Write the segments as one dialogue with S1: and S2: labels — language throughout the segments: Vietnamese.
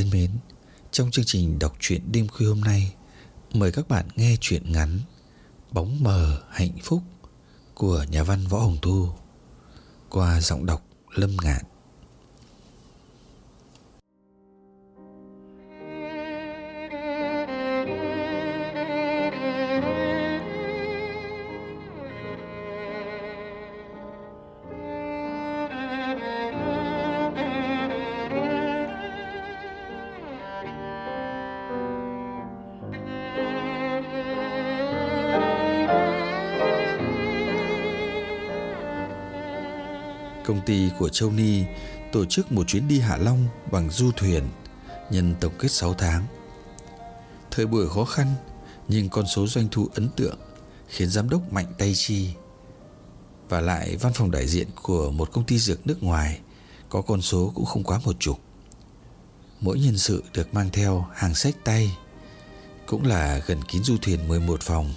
S1: Thân mến, trong chương trình đọc truyện đêm khuya hôm nay, mời các bạn nghe truyện ngắn Bóng mờ hạnh phúc của nhà văn Võ Hồng Thu qua giọng đọc Lâm Ngạn. Công ty của Châu Ni tổ chức một chuyến đi Hạ Long bằng du thuyền nhân tổng kết 6 tháng. Thời buổi khó khăn nhưng con số doanh thu ấn tượng khiến giám đốc mạnh tay chi. Và lại văn phòng đại diện của một công ty dược nước ngoài có con số cũng không quá một chục. Mỗi nhân sự được mang theo hàng sách tay cũng là gần kín du thuyền 11 phòng.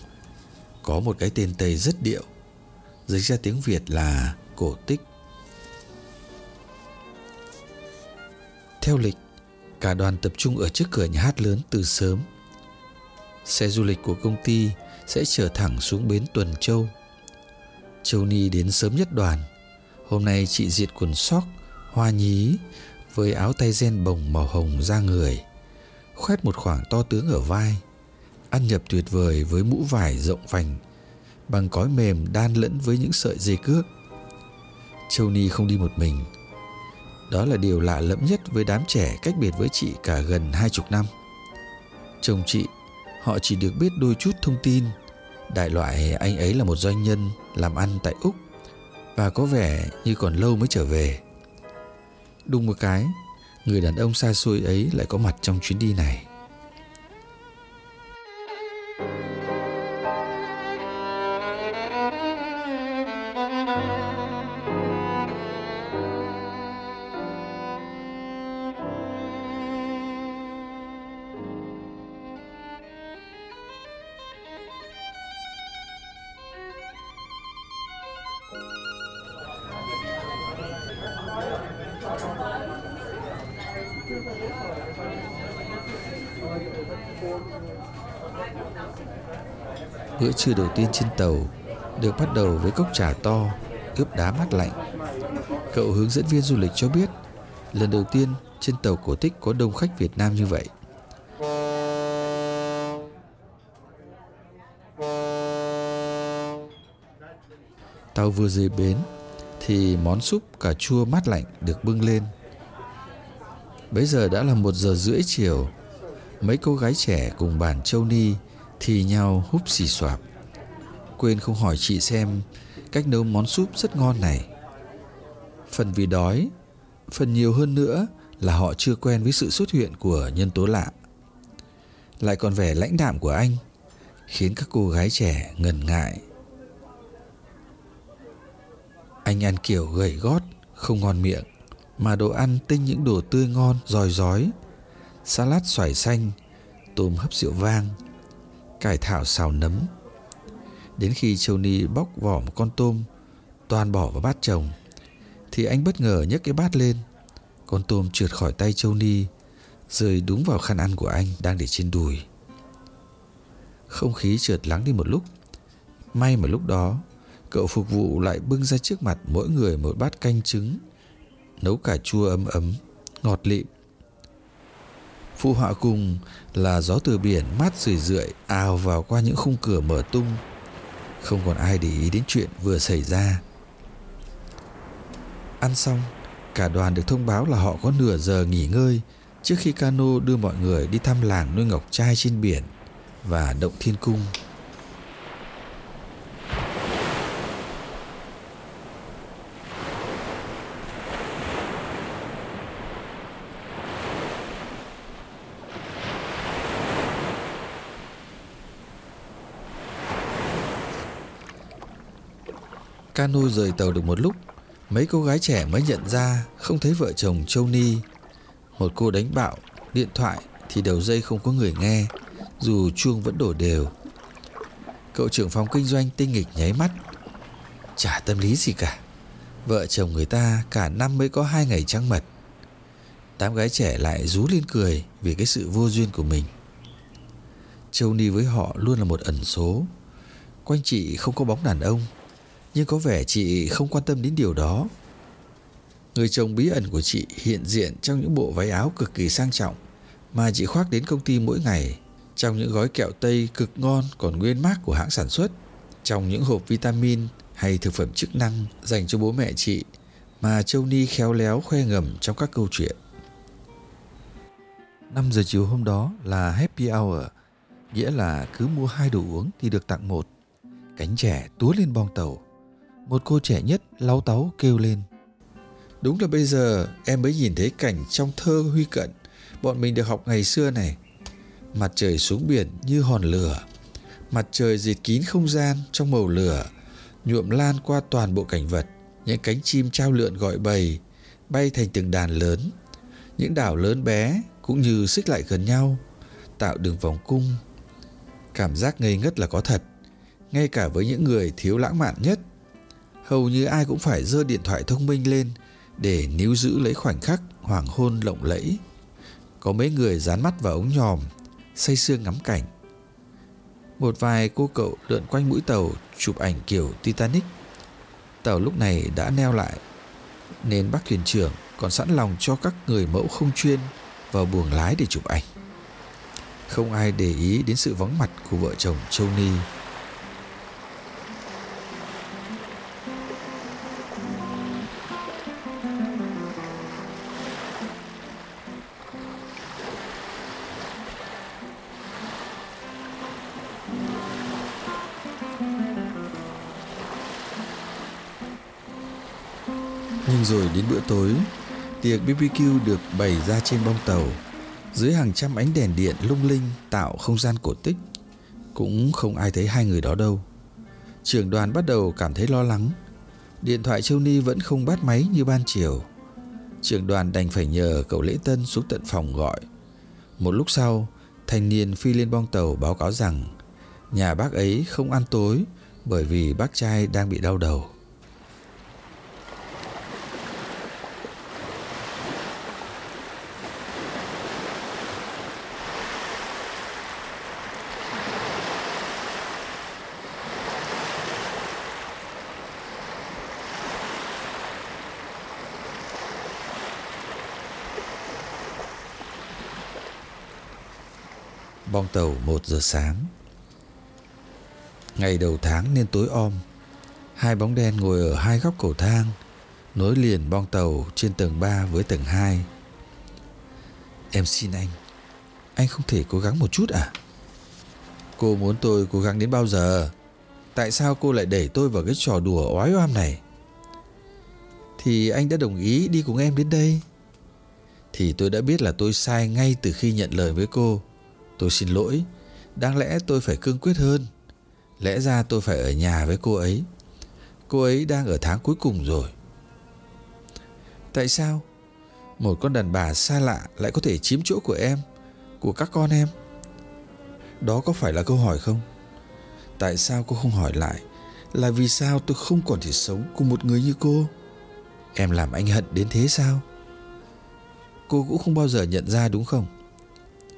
S1: Có một cái tên Tây rất điệu, dịch ra tiếng Việt là cổ tích Theo lịch, cả đoàn tập trung ở trước cửa nhà hát lớn từ sớm. Xe du lịch của công ty sẽ chở thẳng xuống bến Tuần Châu. Châu Ni đến sớm nhất đoàn. Hôm nay chị diệt quần sóc, hoa nhí với áo tay ren bồng màu hồng ra người, khoét một khoảng to tướng ở vai, ăn nhập tuyệt vời với mũ vải rộng vành bằng cói mềm đan lẫn với những sợi dây cước. Châu Ni không đi một mình, đó là điều lạ lẫm nhất với đám trẻ cách biệt với chị cả gần hai chục năm. Chồng chị, họ chỉ được biết đôi chút thông tin. Đại loại anh ấy là một doanh nhân làm ăn tại Úc và có vẻ như còn lâu mới trở về. Đúng một cái, người đàn ông xa xôi ấy lại có mặt trong chuyến đi này. Bữa trưa đầu tiên trên tàu được bắt đầu với cốc trà to, ướp đá mát lạnh. Cậu hướng dẫn viên du lịch cho biết, lần đầu tiên trên tàu cổ tích có đông khách Việt Nam như vậy. Tàu vừa rời bến thì món súp cà chua mát lạnh được bưng lên. Bấy giờ đã là một giờ rưỡi chiều. Mấy cô gái trẻ cùng bàn châu ni thì nhau húp xì xoạp. Quên không hỏi chị xem cách nấu món súp rất ngon này. Phần vì đói, phần nhiều hơn nữa là họ chưa quen với sự xuất hiện của nhân tố lạ. Lại còn vẻ lãnh đạm của anh khiến các cô gái trẻ ngần ngại. Anh ăn kiểu gầy gót, không ngon miệng, mà đồ ăn tinh những đồ tươi ngon, giòi giói. Salad xoài xanh, tôm hấp rượu vang, cải thảo xào nấm. Đến khi Châu Ni bóc vỏ một con tôm, toàn bỏ vào bát chồng, thì anh bất ngờ nhấc cái bát lên. Con tôm trượt khỏi tay Châu Ni, rơi đúng vào khăn ăn của anh đang để trên đùi. Không khí trượt lắng đi một lúc. May mà lúc đó, cậu phục vụ lại bưng ra trước mặt mỗi người một bát canh trứng, nấu cà chua ấm ấm, ngọt lịm Phụ họa cùng là gió từ biển mát rười rượi ào vào qua những khung cửa mở tung, Không còn ai để ý đến chuyện vừa xảy ra. Ăn xong Cả đoàn được thông báo là họ có nửa giờ nghỉ ngơi Trước khi cano đưa mọi người đi thăm làng nuôi ngọc trai trên biển Và động thiên cung. Cano rời tàu được một lúc, Mấy cô gái trẻ mới nhận ra Không thấy vợ chồng Châu Ni. Một cô đánh bạo, Điện thoại thì đầu dây không có người nghe, Dù chuông vẫn đổ đều. Cậu trưởng phòng kinh doanh tinh nghịch nháy mắt. Chả tâm lý gì cả, Vợ chồng người ta cả năm mới có hai ngày trăng mật. Tám gái trẻ lại rú lên cười Vì cái sự vô duyên của mình. Châu Ni với họ luôn là một ẩn số. Quanh chị không có bóng đàn ông nhưng có vẻ chị không quan tâm đến điều đó. Người chồng bí ẩn của chị hiện diện trong những bộ váy áo cực kỳ sang trọng mà chị khoác đến công ty mỗi ngày, trong những gói kẹo Tây cực ngon còn nguyên mác của hãng sản xuất, trong những hộp vitamin hay thực phẩm chức năng dành cho bố mẹ chị mà Châu Ni khéo léo khoe ngầm trong các câu chuyện. 5 giờ chiều hôm đó là happy hour, nghĩa là cứ mua hai đồ uống thì được tặng một. Cánh trẻ túa lên bong tàu, một cô trẻ nhất láu táu kêu lên. Đúng là bây giờ em mới nhìn thấy cảnh trong thơ huy cận. Bọn mình được học ngày xưa này. Mặt trời xuống biển như hòn lửa. Mặt trời dịt kín không gian trong màu lửa. Nhuộm lan qua toàn bộ cảnh vật. Những cánh chim trao lượn gọi bầy, Bay thành từng đàn lớn. Những đảo lớn bé cũng như xích lại gần nhau, Tạo đường vòng cung. Cảm giác ngây ngất là có thật. Ngay cả với những người thiếu lãng mạn nhất hầu như ai cũng phải giơ điện thoại thông minh lên để níu giữ lấy khoảnh khắc hoàng hôn lộng lẫy. Có mấy người dán mắt vào ống nhòm, say sưa ngắm cảnh. Một vài cô cậu lượn quanh mũi tàu chụp ảnh kiểu Titanic. Tàu lúc này đã neo lại, nên bác thuyền trưởng còn sẵn lòng cho các người mẫu không chuyên vào buồng lái để chụp ảnh. Không ai để ý đến sự vắng mặt của vợ chồng Châu Ni đến bữa tối, tiệc BBQ được bày ra trên bong tàu, dưới hàng trăm ánh đèn điện lung linh tạo không gian cổ tích. Cũng không ai thấy hai người đó đâu. Trưởng đoàn bắt đầu cảm thấy lo lắng. Điện thoại Châu Ni vẫn không bắt máy như ban chiều. Trưởng đoàn đành phải nhờ cậu lễ tân xuống tận phòng gọi. Một lúc sau, thanh niên phi lên bong tàu báo cáo rằng nhà bác ấy không ăn tối bởi vì bác trai đang bị đau đầu. Bong tàu 1 giờ sáng. Ngày đầu tháng nên tối om, Hai bóng đen ngồi ở hai góc cầu thang, Nối liền bong tàu trên tầng 3 với tầng 2 Em xin anh Anh không thể cố gắng một chút à? Cô muốn tôi cố gắng đến bao giờ? Tại sao cô lại đẩy tôi vào cái trò đùa oái oăm này? Thì anh đã đồng ý đi cùng em đến đây. Thì tôi đã biết là tôi sai ngay từ khi nhận lời với cô. Tôi xin lỗi, đáng lẽ tôi phải cương quyết hơn. Lẽ ra tôi phải ở nhà với cô ấy. Cô ấy đang ở tháng cuối cùng rồi. Tại sao? Một con đàn bà xa lạ lại có thể chiếm chỗ của em, của các con em? Đó có phải là câu hỏi không? Tại sao cô không hỏi lại là vì sao tôi không còn thể sống cùng một người như cô? Em làm anh hận đến thế sao? Cô cũng không bao giờ nhận ra đúng không?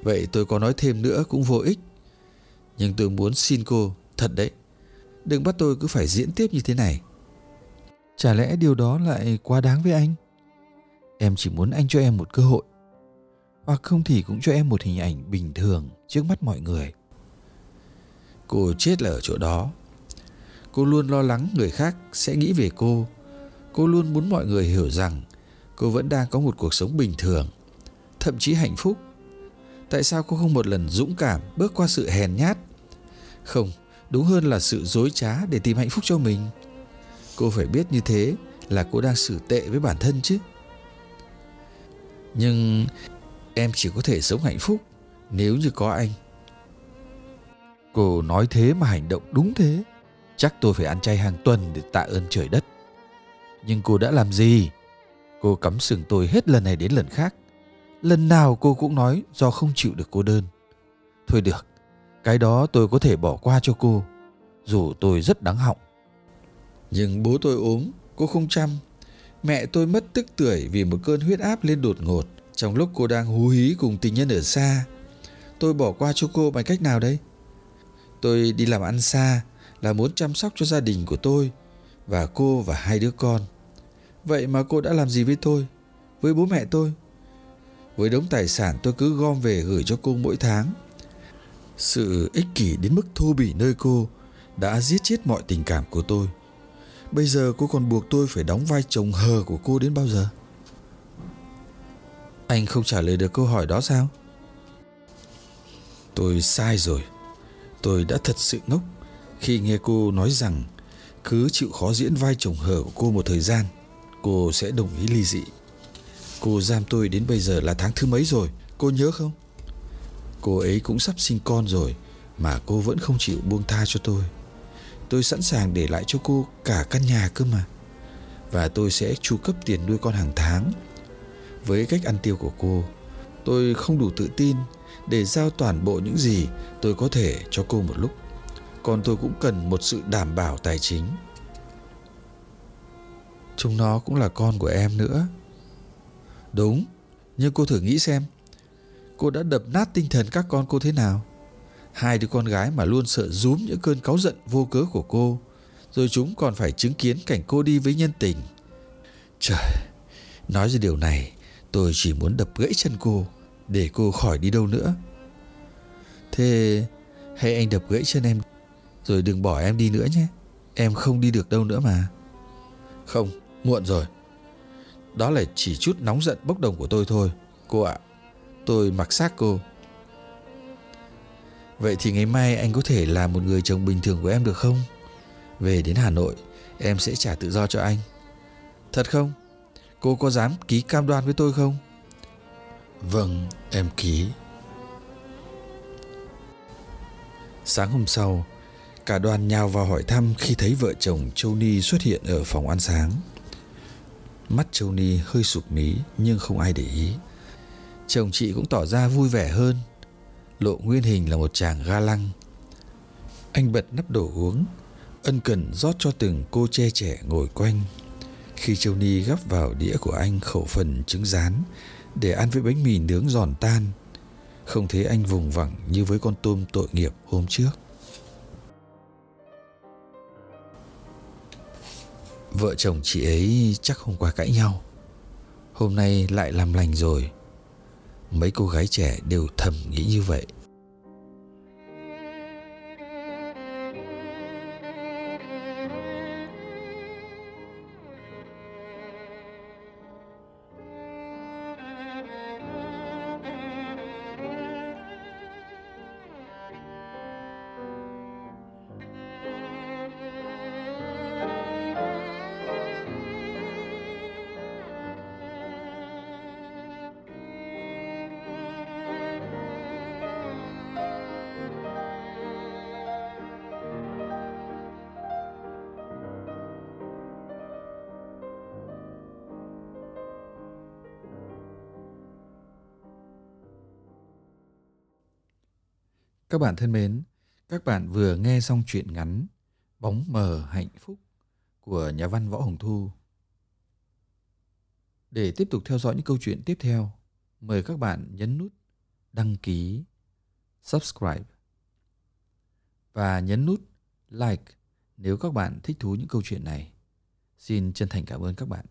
S1: Vậy tôi có nói thêm nữa cũng vô ích. Nhưng tôi muốn xin cô Thật đấy Đừng bắt tôi cứ phải diễn tiếp như thế này. Chả lẽ điều đó lại quá đáng với anh? Em chỉ muốn anh cho em một cơ hội. Hoặc không thì cũng cho em một hình ảnh bình thường Trước mắt mọi người. Cô chết là ở chỗ đó. Cô luôn lo lắng người khác sẽ nghĩ về cô. Cô luôn muốn mọi người hiểu rằng cô vẫn đang có một cuộc sống bình thường, thậm chí hạnh phúc. Tại sao cô không một lần dũng cảm bước qua sự hèn nhát? Không, đúng hơn là sự dối trá để tìm hạnh phúc cho mình. Cô phải biết như thế là cô đang xử tệ với bản thân chứ. Nhưng em chỉ có thể sống hạnh phúc nếu như có anh. Cô nói thế mà hành động đúng thế. Chắc tôi phải ăn chay hàng tuần để tạ ơn trời đất. Nhưng cô đã làm gì? Cô cắm sừng tôi hết lần này đến lần khác. Lần nào cô cũng nói do không chịu được cô đơn. Thôi được, cái đó tôi có thể bỏ qua cho cô, dù tôi rất đáng họng. Nhưng bố tôi ốm, cô không chăm. Mẹ tôi mất tức tuổi vì một cơn huyết áp lên đột ngột trong lúc cô đang hú hí cùng tình nhân ở xa. Tôi bỏ qua cho cô bằng cách nào đây? Tôi đi làm ăn xa là muốn chăm sóc cho gia đình của tôi và cô và hai đứa con. Vậy mà cô đã làm gì với tôi? Với bố mẹ tôi? Với đống tài sản tôi cứ gom về gửi cho cô mỗi tháng. Sự ích kỷ đến mức thô bỉ nơi cô đã giết chết mọi tình cảm của tôi. Bây giờ cô còn buộc tôi phải đóng vai chồng hờ của cô đến bao giờ? Anh không trả lời được câu hỏi đó sao? Tôi sai rồi. Tôi đã thật sự ngốc khi nghe cô nói rằng cứ chịu khó diễn vai chồng hờ của cô một thời gian, cô sẽ đồng ý ly dị. Cô giam tôi đến bây giờ là tháng thứ mấy rồi, cô nhớ không? Cô ấy cũng sắp sinh con rồi mà cô vẫn không chịu buông tha cho tôi. Tôi sẵn sàng để lại cho cô cả căn nhà cơ mà. Và tôi sẽ chu cấp tiền nuôi con hàng tháng. Với cách ăn tiêu của cô, tôi không đủ tự tin để giao toàn bộ những gì tôi có thể cho cô một lúc. Còn tôi cũng cần một sự đảm bảo tài chính. Chúng nó cũng là con của em nữa. Đúng, nhưng cô thử nghĩ xem, cô đã đập nát tinh thần các con cô thế nào? Hai đứa con gái mà luôn sợ rúm những cơn cáu giận vô cớ của cô, rồi chúng còn phải chứng kiến cảnh cô đi với nhân tình. Trời, nói ra điều này, tôi chỉ muốn đập gãy chân cô để cô khỏi đi đâu nữa. Thế hay anh đập gãy chân em rồi đừng bỏ em đi nữa nhé. Em không đi được đâu nữa mà. Không, muộn rồi. Đó là chỉ chút nóng giận bốc đồng của tôi thôi, cô ạ. Tôi mặc xác cô. Vậy thì ngày mai anh có thể là một người chồng bình thường của em được không? Về đến Hà Nội, em sẽ trả tự do cho anh. Thật không? Cô có dám ký cam đoan với tôi không? Vâng, em ký. Sáng hôm sau, cả đoàn nhào vào hỏi thăm khi thấy vợ chồng Châu Ni xuất hiện ở phòng ăn sáng. Mắt Châu Ni hơi sụp mí nhưng không ai để ý. Chồng chị cũng tỏ ra vui vẻ hơn. Lộ nguyên hình là một chàng ga lăng. Anh bật nắp đồ uống, ân cần rót cho từng cô che trẻ ngồi quanh. Khi Châu Ni gắp vào đĩa của anh khẩu phần trứng rán để ăn với bánh mì nướng giòn tan, không thấy anh vùng vằng như với con tôm tội nghiệp hôm trước. Vợ chồng chị ấy chắc hôm qua cãi nhau. Hôm nay lại làm lành rồi. Mấy cô gái trẻ đều thầm nghĩ như vậy. Các bạn thân mến, các bạn vừa nghe xong truyện ngắn Bóng mờ hạnh phúc của nhà văn Võ Hồng Thu. Để tiếp tục theo dõi những câu chuyện tiếp theo, mời các bạn nhấn nút đăng ký, subscribe và nhấn nút like nếu các bạn thích thú những câu chuyện này. Xin chân thành cảm ơn các bạn.